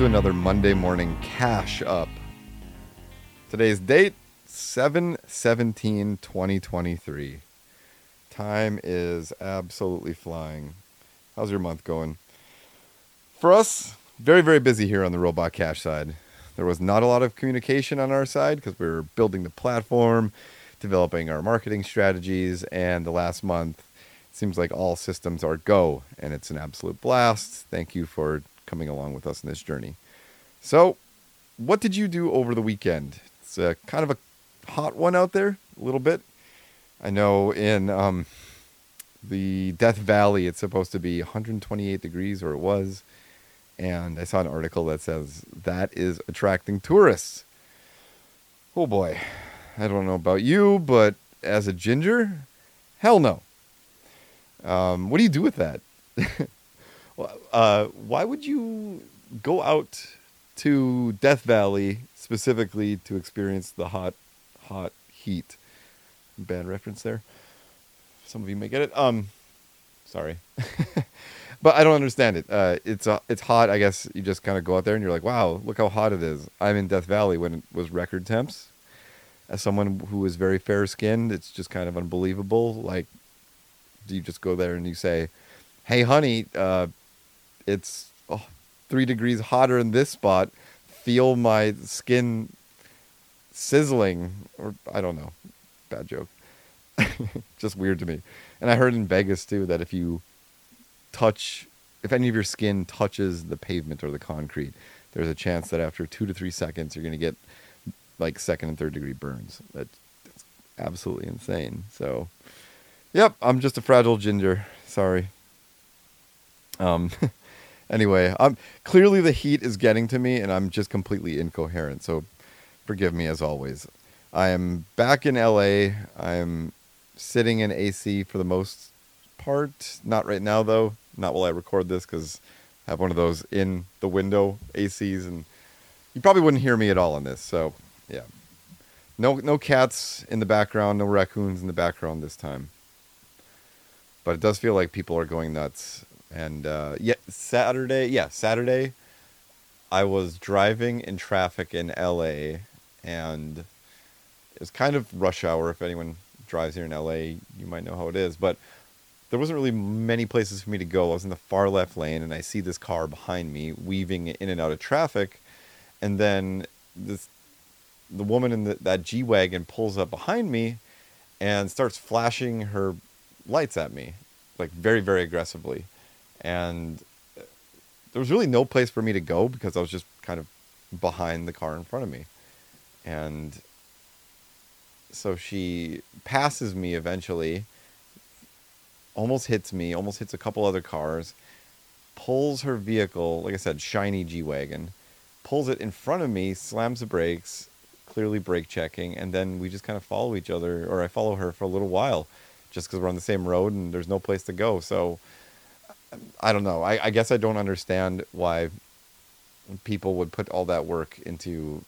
To another Monday morning cache up. Today's date 7 17 2023. Time is absolutely flying. How's your month going? For us, very, very busy here on the Robot Cache side. There was not a lot of communication on our side because we were building the platform, developing our marketing strategies, and the last month seems like all systems are go, and it's an absolute blast. Thank you for coming along with us in this journey. So, what did you do over the weekend? It's a, kind of a hot one out there, a little bit. I know in um, the Death Valley, it's supposed to be 128 degrees, or it was. And I saw an article that says that is attracting tourists. Oh boy. I don't know about you, but as a ginger, hell no. Um, what do you do with that? uh, why would you go out to Death Valley specifically to experience the hot, hot heat? Bad reference there. Some of you may get it. Um, sorry, but I don't understand it. Uh, it's uh, it's hot. I guess you just kind of go out there and you're like, wow, look how hot it is. I'm in Death Valley when it was record temps. As someone who is very fair skinned, it's just kind of unbelievable. Like, do you just go there and you say, "Hey, honey, uh, it's oh, three degrees hotter in this spot. Feel my skin sizzling, or I don't know. Bad joke. Just weird to me. And I heard in Vegas too that if you touch, if any of your skin touches the pavement or the concrete, there's a chance that after two to three seconds you're going to get like second and third degree burns. That, that's absolutely insane. So, yep, I'm just a fragile ginger. Sorry. Um, anyway, I'm clearly the heat is getting to me, and I'm just completely incoherent. So, forgive me as always. I am back in LA. I'm sitting in AC for the most part. Not right now though. Not while I record this because I have one of those in the window ACs, and you probably wouldn't hear me at all on this. So, yeah. No, no cats in the background. No raccoons in the background this time. But it does feel like people are going nuts and uh, yeah, Saturday, yeah, Saturday, I was driving in traffic in LA, and it was kind of rush hour. If anyone drives here in LA, you might know how it is. But there wasn't really many places for me to go. I was in the far left lane, and I see this car behind me weaving in and out of traffic, and then this the woman in the, that G wagon pulls up behind me, and starts flashing her lights at me, like very very aggressively and there was really no place for me to go because I was just kind of behind the car in front of me. And so she passes me eventually, almost hits me, almost hits a couple other cars, pulls her vehicle, like I said, shiny G Wagon, pulls it in front of me, slams the brakes, clearly brake checking, and then we just kind of follow each other, or I follow her for a little while just because we're on the same road and there's no place to go. So I don't know. I, I guess I don't understand why people would put all that work into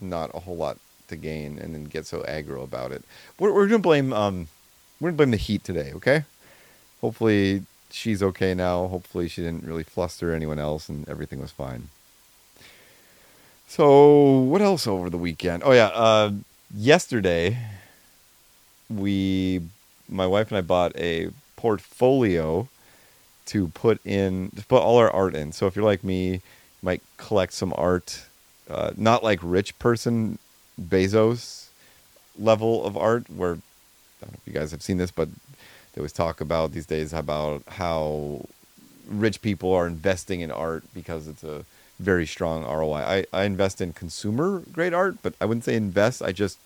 not a whole lot to gain and then get so aggro about it. We're, we're gonna blame um we're gonna blame the heat today, okay? Hopefully she's okay now. Hopefully she didn't really fluster anyone else and everything was fine. So what else over the weekend? Oh yeah, uh, yesterday we my wife and I bought a portfolio to put in to put all our art in. So if you're like me, you might collect some art, uh, not like rich person Bezos level of art. Where I don't know if you guys have seen this, but they always talk about these days about how rich people are investing in art because it's a very strong ROI. I, I invest in consumer grade art, but I wouldn't say invest. I just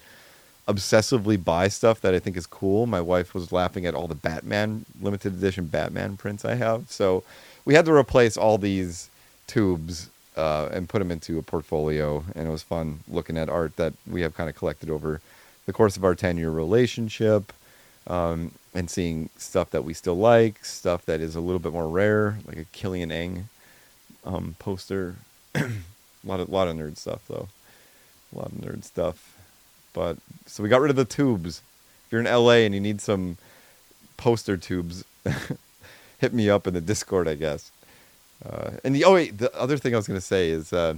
obsessively buy stuff that I think is cool. My wife was laughing at all the Batman limited edition Batman prints I have. So we had to replace all these tubes uh, and put them into a portfolio, and it was fun looking at art that we have kind of collected over the course of our ten year relationship. Um, and seeing stuff that we still like, stuff that is a little bit more rare, like a Killian Eng um, poster. a lot of lot of nerd stuff though. A lot of nerd stuff. But so we got rid of the tubes. If you're in LA and you need some poster tubes, hit me up in the Discord, I guess. Uh, and the oh wait, the other thing I was to say is uh,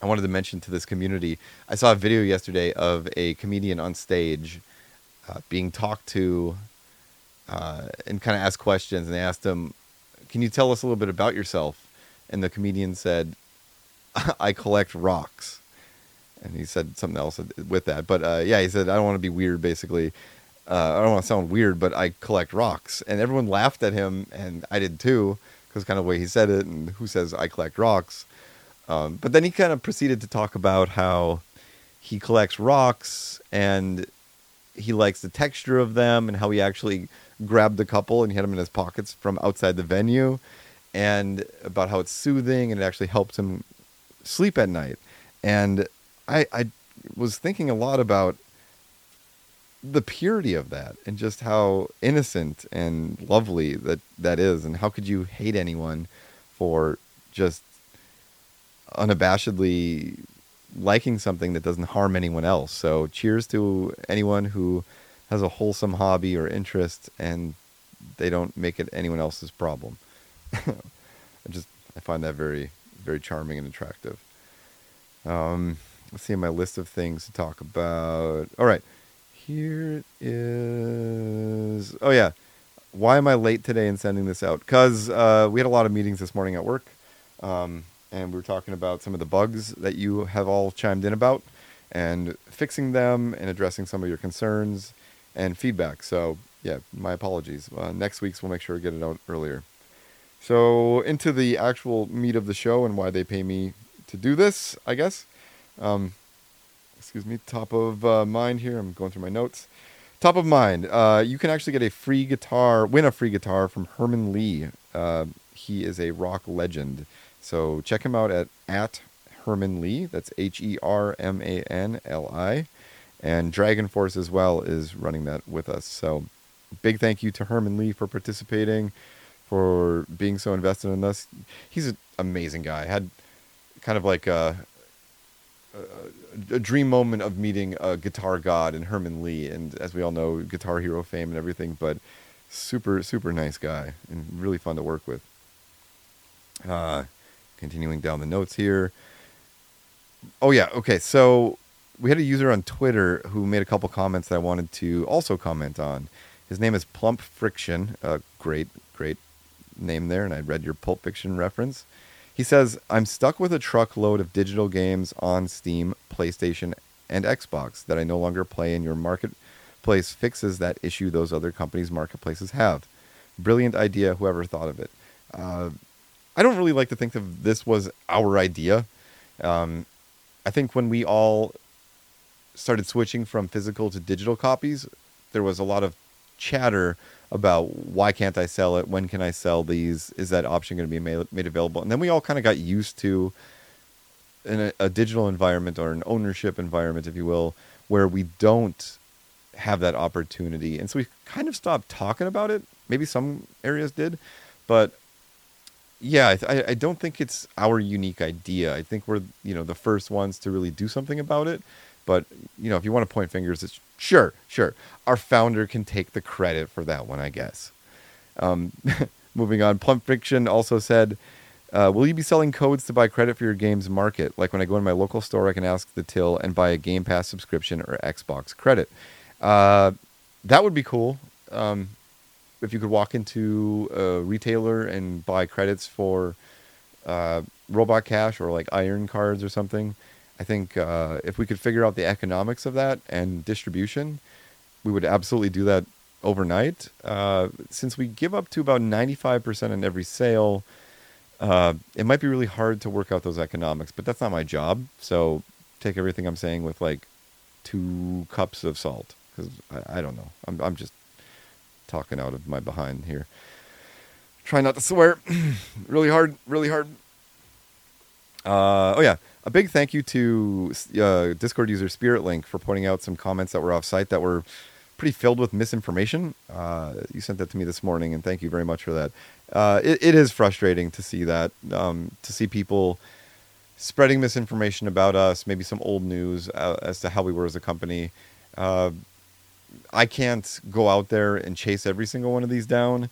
I wanted to mention to this community. I saw a video yesterday of a comedian on stage uh, being talked to uh, and kind of asked questions, and they asked him, "Can you tell us a little bit about yourself?" And the comedian said, "I collect rocks." And he said something else with that, but uh, yeah, he said, "I don't want to be weird, basically." Uh, I don't want to sound weird, but I collect rocks. And everyone laughed at him, and I did too, because kind of the way he said it, and who says I collect rocks. Um, but then he kind of proceeded to talk about how he collects rocks and he likes the texture of them, and how he actually grabbed a couple and he had them in his pockets from outside the venue, and about how it's soothing and it actually helps him sleep at night. And I, I was thinking a lot about the purity of that and just how innocent and lovely that that is. And how could you hate anyone for just unabashedly liking something that doesn't harm anyone else? So cheers to anyone who has a wholesome hobby or interest and they don't make it anyone else's problem. I just i find that very very charming and attractive. Um let's see my list of things to talk about all right here is. Oh yeah, why am I late today in sending this out? Because uh, we had a lot of meetings this morning at work, um, and we were talking about some of the bugs that you have all chimed in about, and fixing them and addressing some of your concerns and feedback. So yeah, my apologies. Uh, next week's we'll make sure to get it out earlier. So into the actual meat of the show and why they pay me to do this, I guess. Um, excuse me, top of uh, mind here. I'm going through my notes. Top of mind, uh, you can actually get a free guitar, win a free guitar from Herman Li. Uh, he is a rock legend. So check him out at, at Herman Li. That's H E R M A N L I. And DragonForce as well is running that with us. So big thank you to Herman Li for participating, for being so invested in us. He's an amazing guy. Had kind of like a, a, dream moment of meeting a guitar god and Herman Li, and as we all know, Guitar Hero fame and everything. But super, super nice guy and really fun to work with. Uh, continuing down the notes here. Oh yeah, okay. So we had a user on Twitter who made a couple comments that I wanted to also comment on. His name is Plump Fiction. Uh, great, great name there, and I read your Pulp Fiction reference. He says, I'm stuck with a truckload of digital games on Steam, PlayStation, and Xbox that I no longer play, and your marketplace fixes that issue those other companies' marketplaces have. Brilliant idea, whoever thought of it. Uh, I don't really like to think that this was our idea. Um, I think when we all started switching from physical to digital copies, there was a lot of chatter about why can't I sell it? When can I sell these? Is that option going to be made, made available? And then we all kind of got used to a, a, digital environment or an ownership environment, if you will, where we don't have that opportunity. And so we kind of stopped talking about it. Maybe some areas did, but yeah, I, I don't think it's our unique idea. I think we're you know the first ones to really do something about it. But you know, if you want to point fingers, it's sure, sure. Our founder can take the credit for that one, I guess. Um, moving on, Plump Fiction also said, uh, "Will you be selling codes to buy credit for your games market? Like when I go in my local store, I can ask the till and buy a Game Pass subscription or Xbox credit. Uh, that would be cool. Um, if you could walk into a retailer and buy credits for uh, Robot Cache or like Iron Cards or something." I think uh, if we could figure out the economics of that and distribution, we would absolutely do that overnight. Uh, since we give up to about 95% in every sale, uh, it might be really hard to work out those economics, but that's not my job. So take everything I'm saying with like two cups of salt because I, I, don't know. I'm, I'm just talking out of my behind here. Try not to swear. really hard, really hard. Uh, oh, yeah a big thank you to uh, Discord user Spirit Link for pointing out some comments that were off site that were pretty filled with misinformation. Uh, you sent that to me this morning, and thank you very much for that. Uh, it, it is frustrating to see that, um, to see people spreading misinformation about us, maybe some old news uh, as to how we were as a company. Uh, I can't go out there and chase every single one of these down.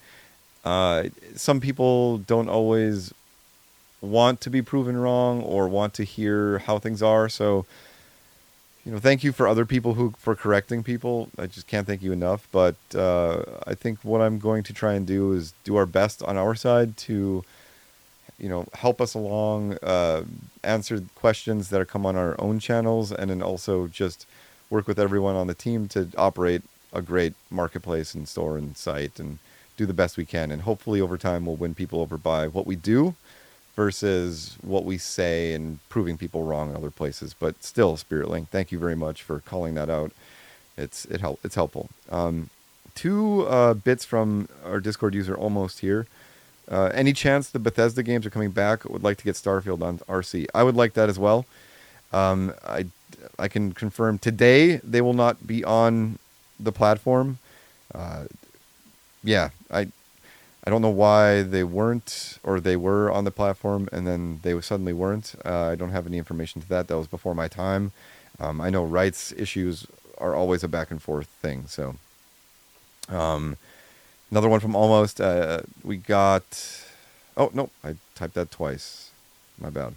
Some people don't always want to be proven wrong or want to hear how things are. So, you know, thank you for other people who for correcting people. I just can't thank you enough. But uh, I think what I'm going to try and do is do our best on our side to, you know, help us along, uh, answer questions that are come on our own channels, and then also just work with everyone on the team to operate a great marketplace and store and site and do the best we can. And hopefully, over time, we'll win people over by what we do versus what we say and proving people wrong in other places. But still, Spirit Link, thank you very much for calling that out. It's it help it's helpful. Um, two uh, bits from our Discord user almost here. Uh, any chance the Bethesda games are coming back? Would like to get Starfield on RC. I would like that as well. Um, I I can confirm today they will not be on the platform. Uh, yeah, I I don't know why they weren't or they were on the platform and then they suddenly weren't. Uh, I don't have any information to that. That was before my time. Um, I know rights issues are always a back and forth thing. So, um, another one from almost. Uh, we got. Oh no, I typed that twice. My bad.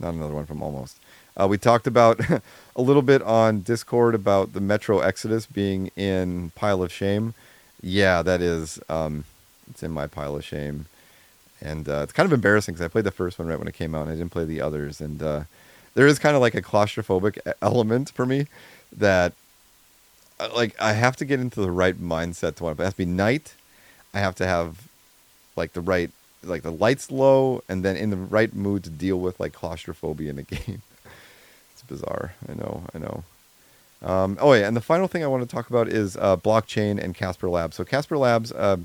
Not another one from almost. Uh, we talked about a little bit on Discord about the Metro Exodus being in pile of shame. Yeah, that is. Um, it's in my pile of shame, and uh, it's kind of embarrassing because I played the first one right when it came out, and I didn't play the others. And uh, there is kind of like a claustrophobic element for me that, uh, like, I have to get into the right mindset to want. But it has to be night. I have to have like the right, like the lights low, and then in the right mood to deal with like claustrophobia in a game. it's bizarre. I know. I know. Um, oh yeah, and the final thing I want to talk about is uh, blockchain and Casper Labs. So Casper Labs, uh,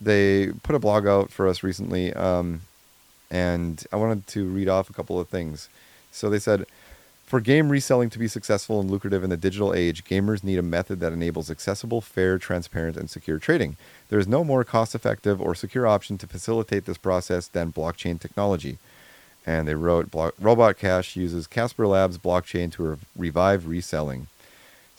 they put a blog out for us recently, um, and I wanted to read off a couple of things. So they said, for game reselling to be successful and lucrative in the digital age, gamers need a method that enables accessible, fair, transparent, and secure trading. There is no more cost effective or secure option to facilitate this process than blockchain technology. And they wrote Robot Cache uses Casper Labs blockchain to re- revive reselling.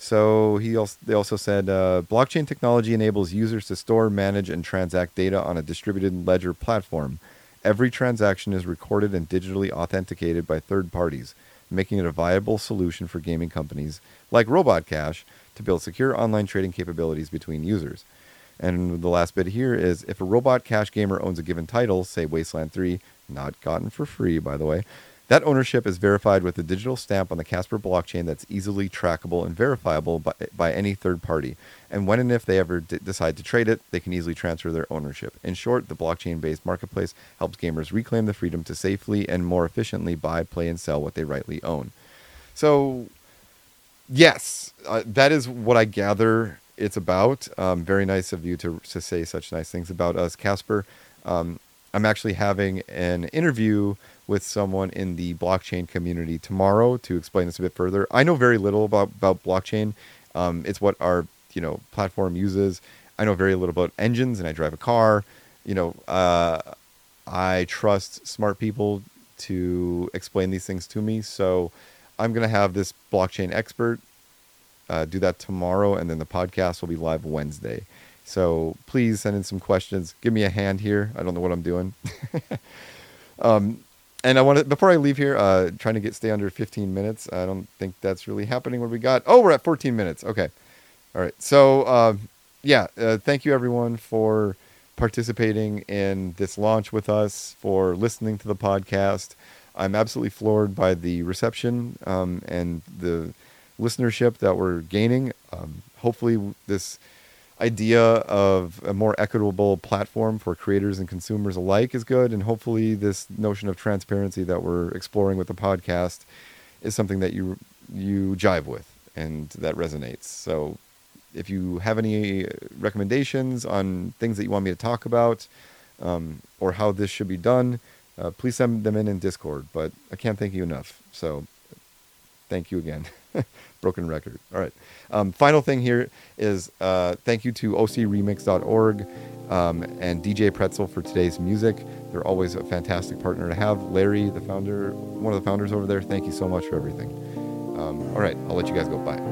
So he also, they also said uh, blockchain technology enables users to store, manage, and transact data on a distributed ledger platform. Every transaction is recorded and digitally authenticated by third parties, making it a viable solution for gaming companies like Robot Cache to build secure online trading capabilities between users. And the last bit here is if a Robot Cache gamer owns a given title, say Wasteland 3, not gotten for free, by the way, that ownership is verified with a digital stamp on the Casper blockchain that's easily trackable and verifiable by, by any third party. And when and if they ever d- decide to trade it, they can easily transfer their ownership. In short, the blockchain based marketplace helps gamers reclaim the freedom to safely and more efficiently buy, play, and sell what they rightly own. So, yes, uh, that is what I gather it's about. Um, very nice of you to, to say such nice things about us, Casper. Um, I'm actually having an interview with someone in the blockchain community tomorrow to explain this a bit further. I know very little about, about blockchain. Um, it's what our you know platform uses. I know very little about engines, and I drive a car. You know, uh, I trust smart people to explain these things to me. So I'm gonna have this blockchain expert uh, do that tomorrow, and then the podcast will be live Wednesday. So please send in some questions. Give me a hand here. I don't know what I'm doing. um, and I want to before I leave here, uh, trying to get stay under 15 minutes. I don't think that's really happening. What we got? Oh, we're at 14 minutes. Okay, all right. So uh, yeah, uh, thank you everyone for participating in this launch with us, for listening to the podcast. I'm absolutely floored by the reception um, and the listenership that we're gaining. Um, hopefully, this idea of a more equitable platform for creators and consumers alike is good. And hopefully, this notion of transparency that we're exploring with the podcast is something that you you jive with and that resonates. So, if you have any recommendations on things that you want me to talk about um, or how this should be done, uh, please send them in in Discord. But I can't thank you enough. So, thank you again. broken record. All right. Um, final thing here is uh, thank you to ocremix.org um, and DJ Pretzel for today's music. They're always a fantastic partner to have. Larry, the founder, one of the founders over there, thank you so much for everything. Um, all right. I'll let you guys go. Bye.